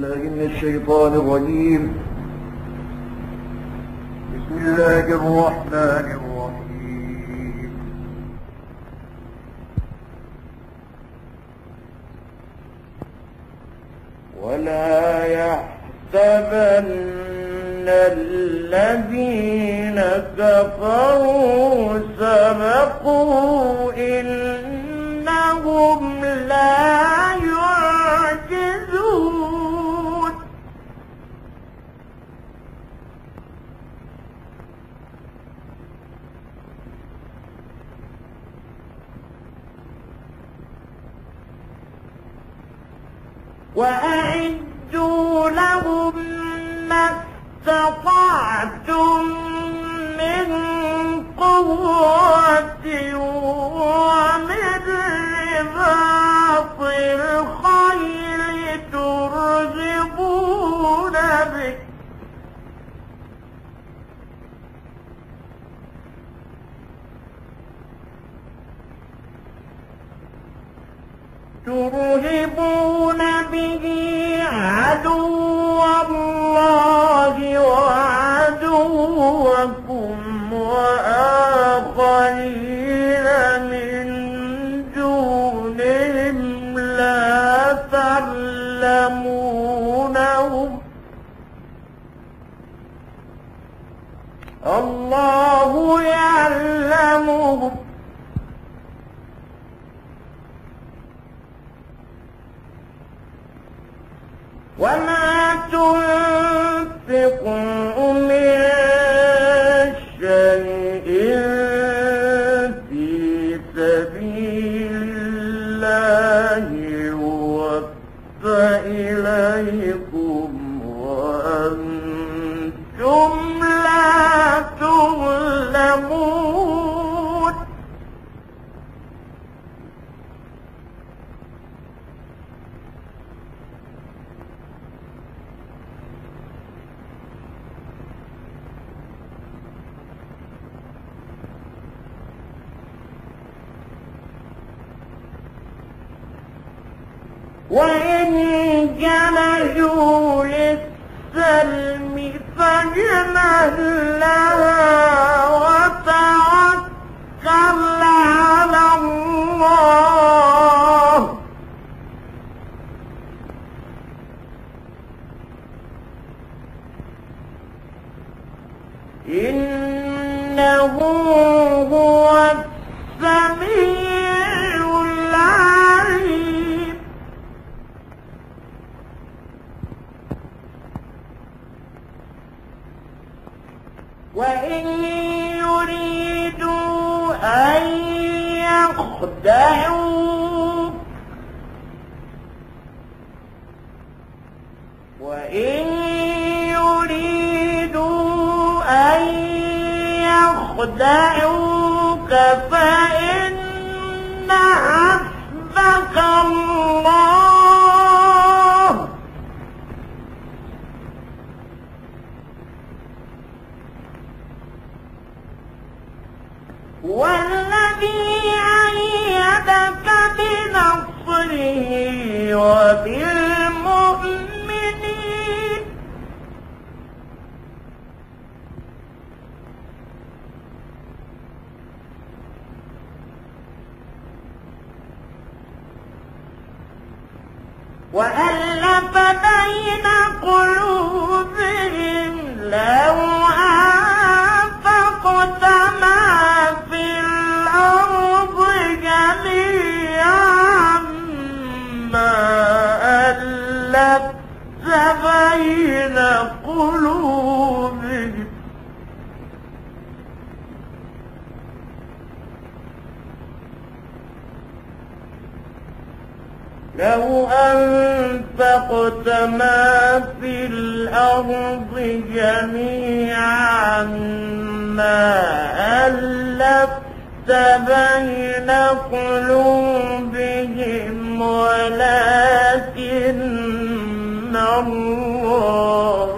الله من الشيطان الرجيم. بسم الله الرحمن الرحيم. ولا يحسبن الذين كفروا سبقوا إنهم وأعدوا لهم ما استطعتم من قوة ومن رباط الخيل يعلمهم وما تنفقوا من شيء في سبيل الله يوفى إليكم. وإن جنحوا للسلم فاجنح وإن يريدوا أن يخدعوك وإن يريدوا أن يخدعوك فإن حسبك الله والذي أيدك بنصره وبالمؤمنين. وألف بين قلوبهم لو بين قلوبهم. لو أنفقت ما في الأرض جميعا ما ألفت بين قلوبهم ولكن الله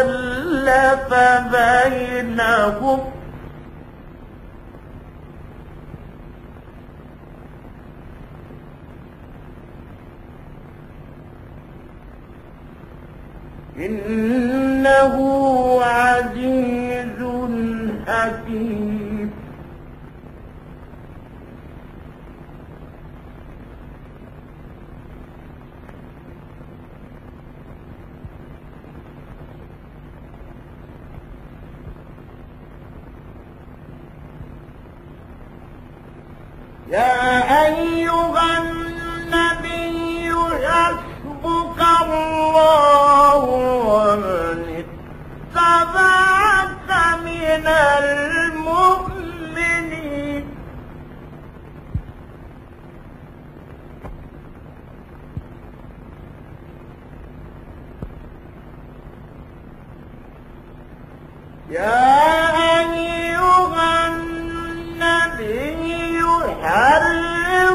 ألف بينهم إنه عزيز حكيم يا النبي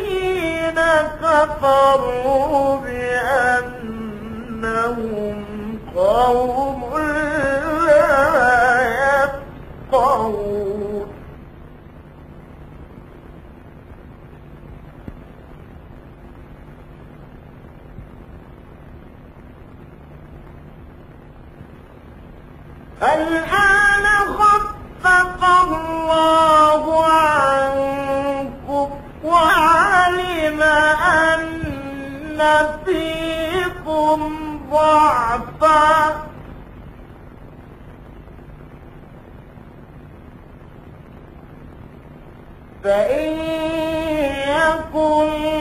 الذين كفروا بأنهم قوم لا يفقهون. الآن فإن يكن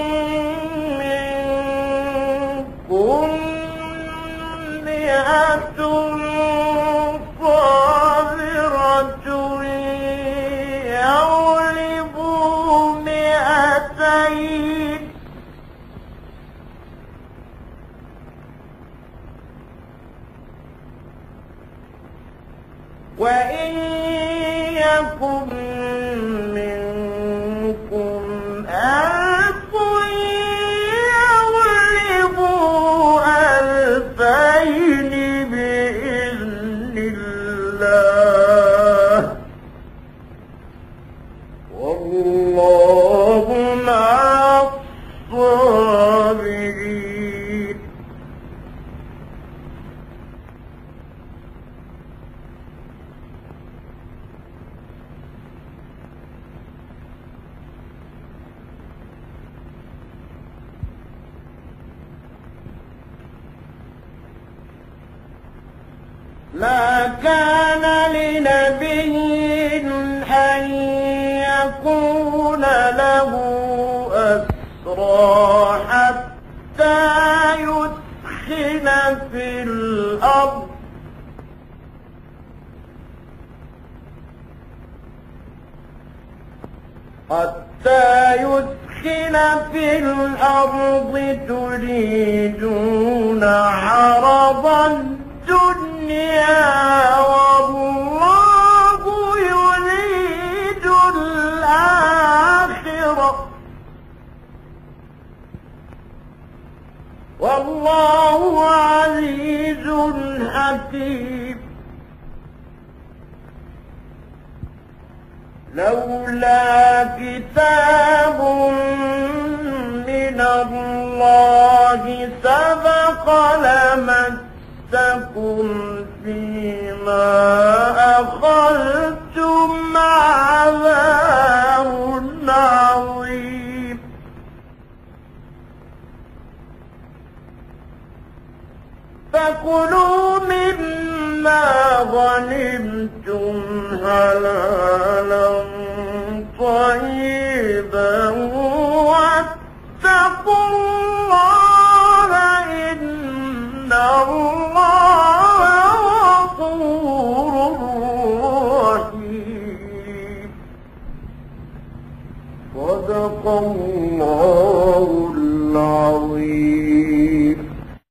ما كان لنبي أن يكون له أسرى حتى يثخن في الأرض. حتى يثخن في الأرض تريدون عرض حكيم لولا كتاب من الله سبق لمسكم فيما أخذتم